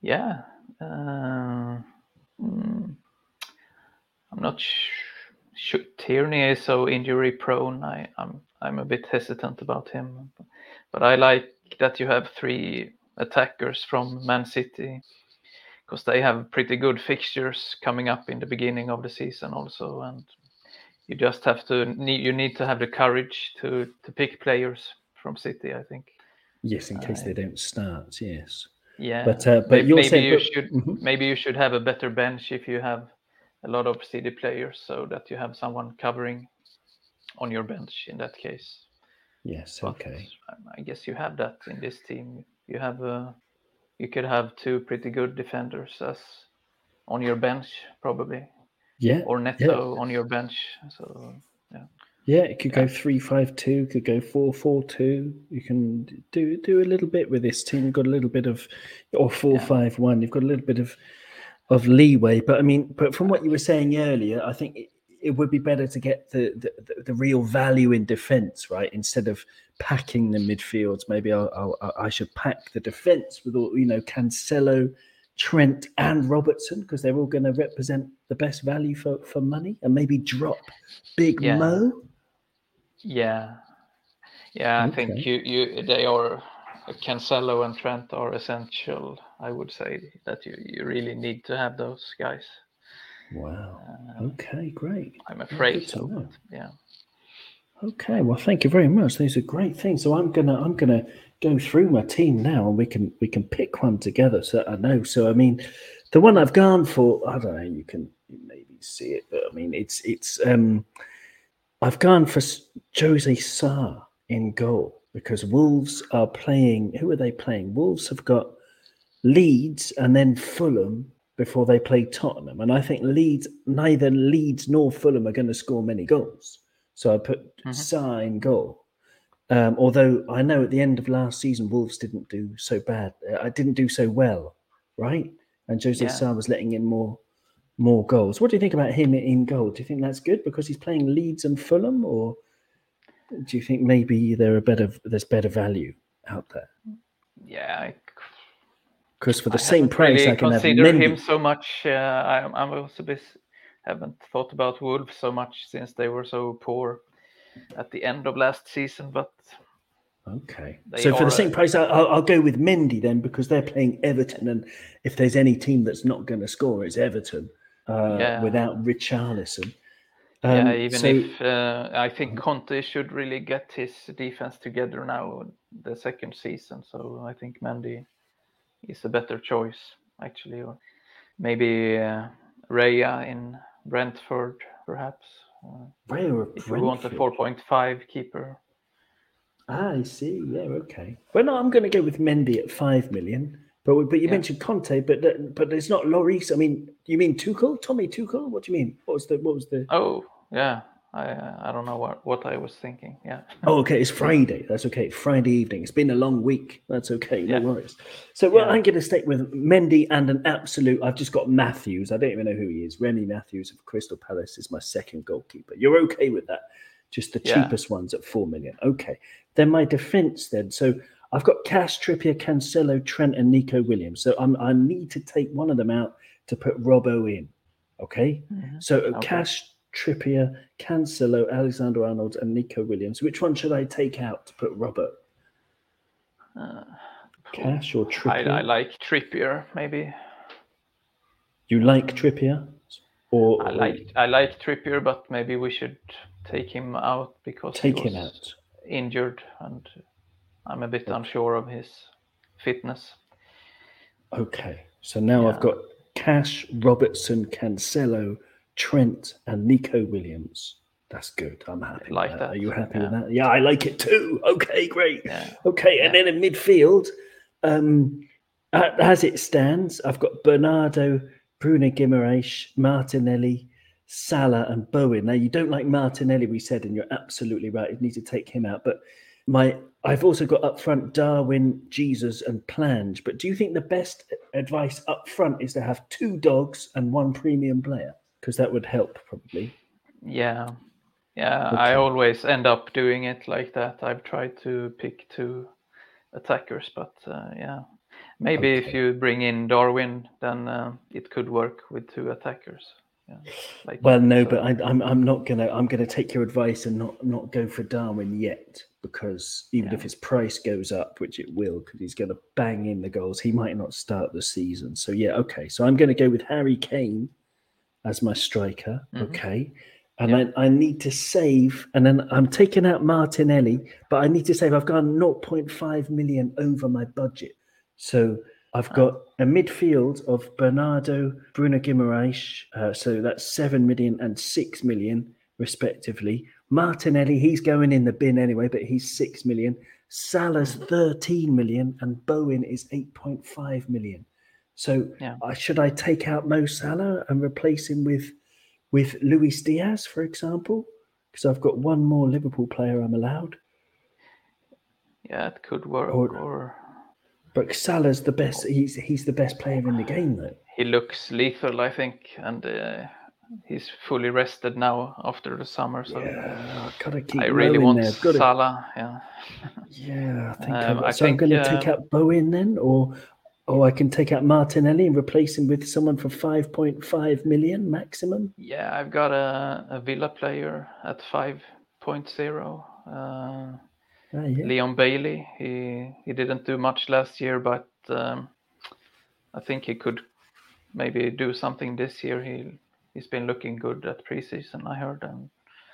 Yeah. Uh, mm, I'm not sh- sure. Tierney is so injury prone. I, I'm I'm a bit hesitant about him, but I like that you have three attackers from Man City because they have pretty good fixtures coming up in the beginning of the season also, and you just have to need you need to have the courage to to pick players from City. I think. Yes, in case they don't start. Yes, Yeah, but uh, but May- you're maybe saying you but- should (laughs) Mhm. maybe you should have a better bench if you have a lot of CD players, so that you have someone covering on your bench in that case. Yes, But okay. I guess you have that in this team. You have uh, you could have two pretty good defenders as on your bench probably, Yeah, or Neto on your bench. So yeah. yeah. It could Yeah. go three five two. Could go four four two. You can do do a little bit with this team. You've got a little bit of, or four Yeah. five one. You've got a little bit of of leeway. But I mean, but from what you were saying earlier, I think it, it would be better to get the, the the- real value in defence, right? Instead of packing the midfields, maybe I'll, I'll, I should pack the defence with all you know Cancelo, Trent, and Robertson because they're all going to represent the best value for for money, and maybe drop Big Yeah. Mo. yeah, yeah, I think you you they are Cancelo and Trent are essential. I would say that you you really need to have those guys. Wow. Uh, Okay, great. I'm afraid so. yeah. Okay, well, thank you very much. These are great things. So I'm gonna I'm gonna go through my team now, and we can we can pick one together. So I know. So I mean, the one I've gone for, I don't know. You can maybe see it, but I mean, it's it's. um I've gone for Jose Sa in goal because Wolves are playing. Who are they playing? Wolves have got Leeds and then Fulham before they play Tottenham, and I think Leeds neither Leeds nor Fulham are going to score many goals. So I put Mhm. In goal. Um, although I know at the end of last season, Wolves didn't do so bad. Uh, I didn't do so well, right? And Jose Yeah. Sa was letting in more more goals. What do you think about him in goal? Do you think that's good because he's playing Leeds and Fulham, or do you think maybe there are better there's better value out there? Yeah, I, Because for the same price, I same price, really I can have consider him so much. Uh, I, I'm also haven't thought about Wolves so much since they were so poor at the end of last season. But Okay. So for the same uh, price, I'll, I'll go with Mendy then because they're playing Everton, and if there's any team that's not going to score, it's Everton uh, Yeah. without Richarlison. yeah, Um, even so- if uh, I think Conte should really get his defense together now, the second season. So I think Mendy is a better choice actually, or maybe uh, Raya in Brentford perhaps. Uh, Raya if you want a 4.5 keeper. Ah, I see. Yeah, okay. Well, no, I'm going to go with Mendy at five million. But but you Yeah. mentioned Conte, but but it's not Lloris. I mean, you mean Tuchel, Tommy Tuchel? What do you mean? What was the what was the? Oh, yeah. I I don't know what, what I was thinking. Yeah. (laughs) Oh, okay. It's Friday. That's okay. Friday evening. It's been a long week. That's okay. No Yeah. worries. So, well, Yeah. I'm going to stick with Mendy and an absolute. I've just got Matthews. I don't even know who he is. Remi Matthews of Crystal Palace is my second goalkeeper. You're okay with that? Just the Yeah. cheapest ones at four million. Okay. Then my defense. Then so I've got Cash, Trippier, Cancelo, Trent, and Neco Williams. So I'm, I need to take one of them out to put Robbo in. Okay. Mhm. So Okay. Cash, Trippier, Cancelo, Alexander Arnold, and Neco Williams. Which one should I take out to put Robert? Uh, Cash or Trippier? I like Trippier maybe. you like Trippier? Or I like I like Trippier, but maybe we should take him out because take him out. injured, and I'm a bit unsure of his fitness. Okay. So now I've got Cash, Robertson, Cancelo, Trent, and Neco Williams. That's good. I'm happy. with like that. Are you happy with that? Yeah, I like it too. Okay, great. Yeah. Okay, and then in midfield, um, as it stands, I've got Bernardo, Bruno Guimaraes, Martinelli, Salah, and Bowen. Now, you don't like Martinelli, we said, and you're absolutely right. You need to take him out. But my, I've also got up front Darwin, Jesus, and Plange. But do you think the best advice up front is to have two dogs and one premium player? Because that would help probably. Yeah. Yeah, I always end up doing it like that. I've tried to pick two attackers, but uh, yeah, maybe if you bring in Darwin, then uh, it could work with two attackers. Yeah, like Well, no, so- but I, I'm I'm not gonna I'm gonna take your advice and not not go for Darwin yet because even if his price goes up, which it will, because he's gonna bang in the goals, he might not start the season. So yeah, okay. So I'm gonna go with Harry Kane as my striker. Mhm. Okay. And Yeah. then I need to save, and then I'm taking out Martinelli, but I need to save. I've gone 0.5 million over my budget. So I've got a midfield of Bernardo, Bruno Guimaraes, uh, so that's 7 million and 6 million, respectively. Martinelli, he's going in the bin anyway, but he's 6 million. Salah's 13 million, and Bowen is 8.5 million. So Yeah. uh, should I take out Mo Salah and replace him with with Luis Diaz, for example? Because I've got one more Liverpool player I'm allowed. yeah, it could work. Or- Or, But Salah's the best. He's he's the best player in the game, though. he looks lethal, I think, and uh, he's fully rested now after the summer. So Yeah, I've got to keep I really want there. Salah. Yeah. yeah, I think. Um, I so I'm going to uh, take out Bowen then, or or I can take out Martinelli and replace him with someone for 5.5 million maximum. Yeah, I've got a, a Villa player at 5.0. Uh, Ah, yeah. Leon Bailey. He he didn't do much last year, but um, I think he could maybe do something this year. He he's been looking good at preseason. I heard, and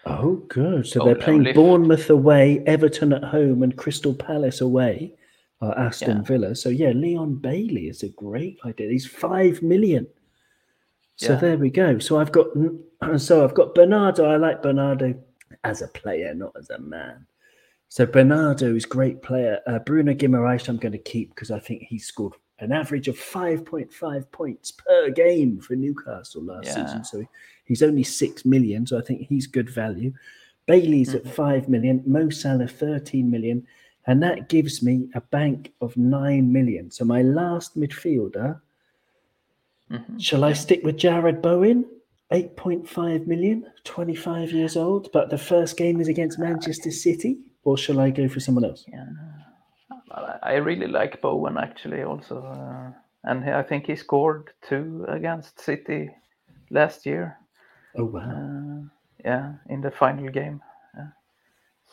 Oh, good. So Oh, they're playing Bournemouth away, Everton at home, and Crystal Palace away. Are Aston Yeah. Villa. So yeah, Leon Bailey is a great idea. He's five million. So Yeah. there we go. So I've got (clears throat) so I've got Bernardo. I like Bernardo as a player, not as a man. So Bernardo is a great player. Uh, Bruno Guimaraes, I'm going to keep because I think he scored an average of 5.5 points per game for Newcastle last Yeah. season. So he's only six million. So I think he's good value. Bailey's at five million. Mo Salah 13 million. And that gives me a bank of nine million. So my last midfielder, Mhm. shall I stick with Jarrod Bowen? 8.5 million, 25 years old, but the first game is against Manchester City, or shall I go for someone else? Yeah. I really like Bowen actually also, uh, and I think he scored two against City last year. Oh wow. Uh, yeah, in the final game. Yeah.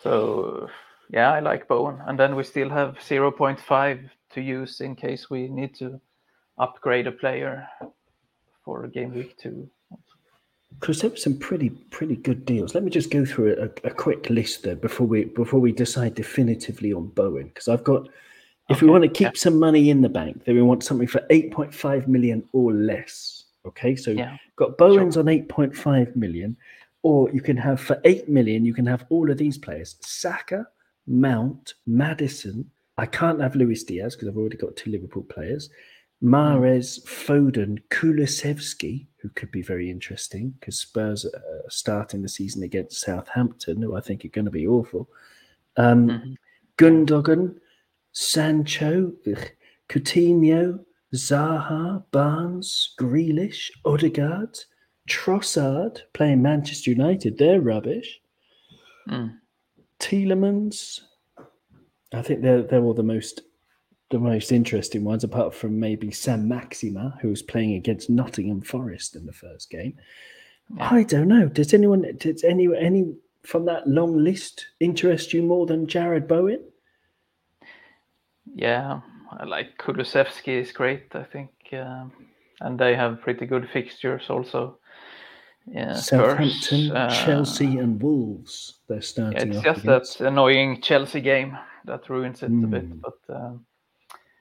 So yeah, I like Bowen, and then we still have 0.5 to use in case we need to upgrade a player for game week two. Because there were some pretty pretty good deals. Let me just go through a, a quick list there before we before we decide definitively on Bowen. Because I've got, if we want to keep yeah. some money in the bank, then we want something for 8.5 million or less. Okay, so Yeah. got Bowen's on 8.5 million, or you can have for 8 million, you can have all of these players Saka, Mount, Maddison. I can't have Luis Diaz because I've already got two Liverpool players. Mahrez, Foden, Kulusevski, who could be very interesting because Spurs are starting the season against Southampton, who I think are going to be awful. Um, Mhm. Gundogan, Sancho, ugh, Coutinho, Zaha, Barnes, Grealish, Odegaard, Trossard playing Manchester United. They're rubbish. Mm. Tielemans. I think they're they're all the most the most interesting ones, apart from maybe Saint-Maximin, who was playing against Nottingham Forest in the first game. I don't know. Does anyone does any any from that long list interest you more than Jarrod Bowen? Yeah, I like Kulusevski is great. I think, um, and they have pretty good fixtures also. Yeah, Southampton, uh, Chelsea, and Wolves. They're Yeah, starting it's off just against. that annoying Chelsea game that ruins it a Mm. bit. But um,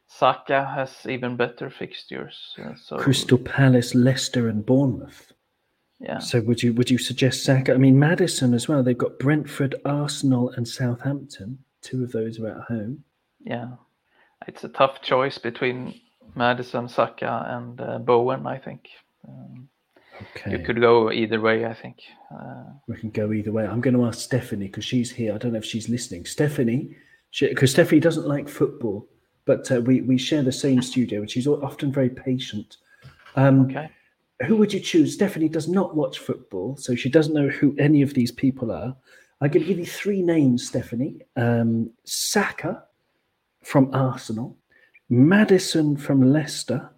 Saka has even better fixtures. Uh, so Crystal Palace, Leicester, and Bournemouth. yeah, So would you would you suggest Saka? I mean Maddison as well. They've got Brentford, Arsenal, and Southampton. Two of those are at home. yeah, it's a tough choice between Maddison, Saka, and uh, Bowen. I think um, Okay, you could go either way. I think. Uh, we can go either way. I'm going to ask Stephanie because she's here. I don't know if she's listening. Stephanie, because Stephanie doesn't like football, but uh, we we share the same studio, and she's often very patient. Um, okay. who would you choose? Stephanie does not watch football, so she doesn't know who any of these people are. I'm going to give you three names, Stephanie. Um, Saka from Arsenal, Maddison from Leicester,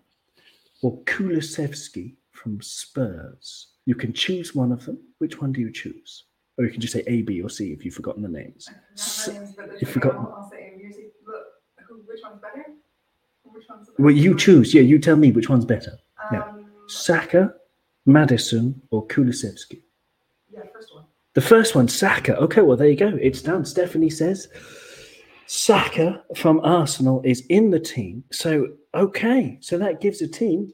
or Kulusevski from Spurs. You can choose one of them. Which one do you choose? Or you can just say A, B, or C if you've forgotten the names. S- you forgot- I'll, I'll say music. Look, who, which one's better? Which one's Well, you choose. Yeah, you tell me which one's better. yeah. Um, Saka, Maddison, or Kulusevski. yeah, first one. The first one, Saka. Okay, well, there you go. It's done. Stephanie says Saka from Arsenal is in the team. So, okay. So that gives a team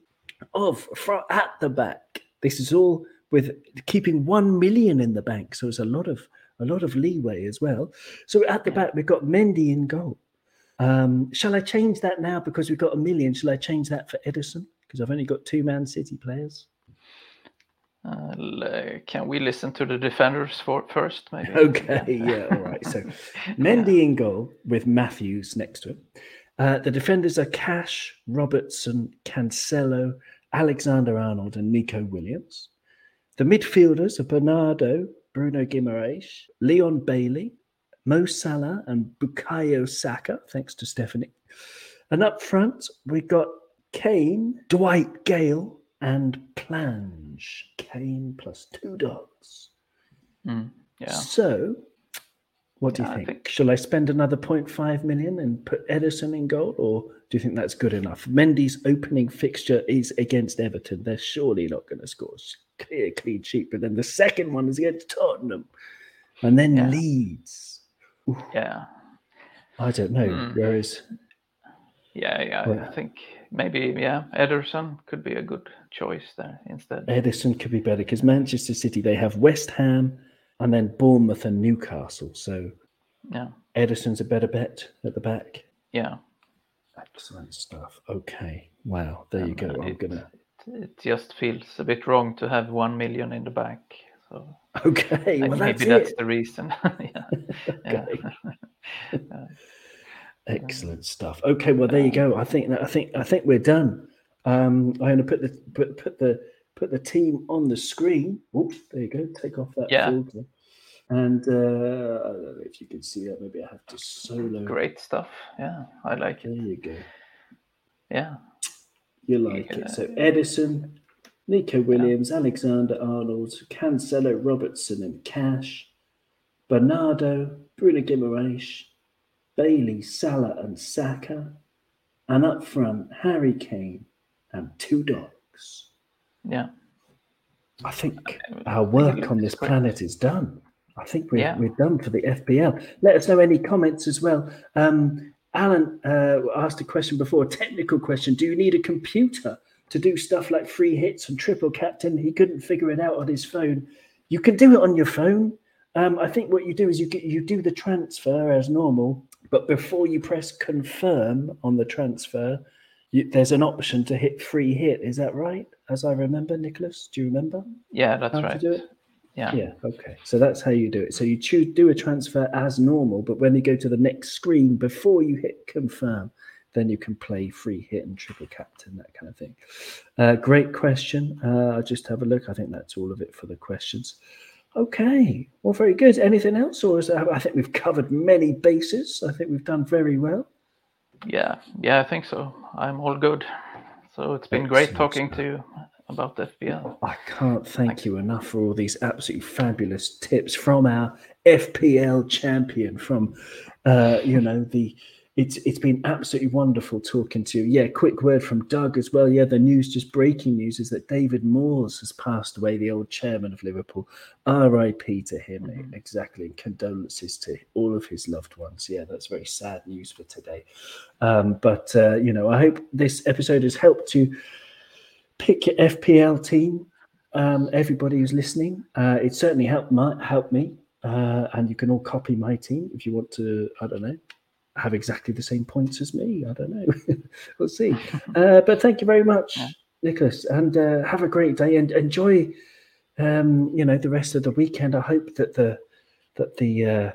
of fro- at the back. This is all with keeping 1 million in the bank. So it's a lot of a lot of leeway as well. So at the back, we've got Mendy in goal. Um, shall I change that now because we've got a million? Shall I change that for Ederson? Because I've only got two Man City players. Uh, can we listen to the defenders for first? Maybe. (laughs) Okay, yeah, all right. (laughs) So Mendy in goal with Matthews next to him. Uh, the defenders are Cash, Robertson, Cancelo, Alexander Arnold, and Neco Williams. The midfielders are Bernardo, Bruno Guimaraes, Leon Bailey, Mo Salah, and Bukayo Saka, thanks to Stephanie. And up front, we've got Kane, Dwight Gayle, and Plange. Kane plus two dogs. Mm, yeah. So, what do you Yeah, I think? think- Shall I spend another 0.5 million and put Ederson in goal, or do you think that's good enough? Mendy's opening fixture is against Everton. They're surely not going to score clear clean sheet. But then the second one is against Tottenham, and then Yeah. Leeds. Yeah, I don't know. Hmm. Whereas yeah, yeah. Well- I think maybe yeah, Ederson could be a good choice there instead. Ederson could be better because Manchester City they have West Ham and then Bournemouth and Newcastle. So Yeah, Ederson's a better bet at the back. yeah. Excellent stuff. Okay. Wow. There you go. I'm it- gonna. It just feels a bit wrong to have one million in the bank. So Okay. Well, maybe that's that's the reason. (laughs) yeah. (laughs) (laughs) yeah. Excellent stuff. Okay, well there you go. I think I think I think we're done. Um, I'm going to put the put put the put the team on the screen. Oops, there you go. Take off that Yeah. filter. And uh, I don't know if you can see that. Maybe I have to solo. Great stuff. Yeah, I like There it. There you go. Yeah, You like it. So Ederson, Neco Williams, Alexander Arnold, Cancelo, Robertson, and Cash, Bernardo, Bruno Guimaraes, Bailey, Salah, and Saka, and up front Harry Kane and two dogs. Yeah, I think our work on this planet is done. I think we're, Yeah. we're done for the FPL. Let us know any comments as well. Um, Alan uh, asked a question before, a technical question. Do you need a computer to do stuff like free hits and triple captain? He couldn't figure it out on his phone. You can do it on your phone. Um, I think what you do is you get, you do the transfer as normal, but before you press confirm on the transfer, you, there's an option to hit free hit. Is that right? As I remember, Nicholas, do you remember? yeah. That's how to right. do it? Yeah, Yeah, okay. So that's how you do it. So you choose do a transfer as normal, but when you go to the next screen before you hit confirm, then you can play free hit and triple captain, that kind of thing. Uh, great question. Uh, I'll just have a look. I think that's all of it for the questions. Okay. Well, very good. Anything else? Or is that, I think we've covered many bases. I think we've done very well. yeah, yeah. I think so. I'm all good. So it's been great talking to you about FPL. I can't thank you enough for all these absolutely fabulous tips from our FPL champion. From uh, you know the, it's it's been absolutely wonderful talking to you. Yeah, quick word from Doug as well. Yeah, the news, just breaking news, is that David Moores has passed away, the old chairman of Liverpool. R.I.P. to him. Mhm. Exactly, and condolences to all of his loved ones. Yeah, that's very sad news for today. Um, but uh, you know, I hope this episode has helped you pick your FPL team. Um, everybody who's listening, uh, it certainly helped my helped me, uh, and you can all copy my team if you want to. I don't know, have exactly the same points as me. I don't know. (laughs) we'll see. Uh, but thank you very much, Yeah. Nicholas, and uh, have a great day and enjoy. Um, you know the rest of the weekend. I hope that the that the uh,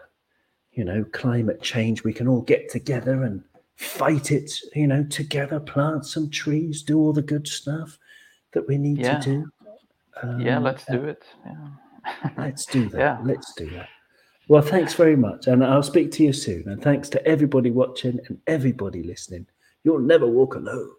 you know climate change we can all get together and fight it. You know together, plant some trees, do all the good stuff that we need Yeah. to do. yeah, Um, let's do it. Yeah. Let's do that. (laughs) Yeah. Let's do that. Well, thanks very much. And I'll speak to you soon. And thanks to everybody watching and everybody listening. You'll never walk alone.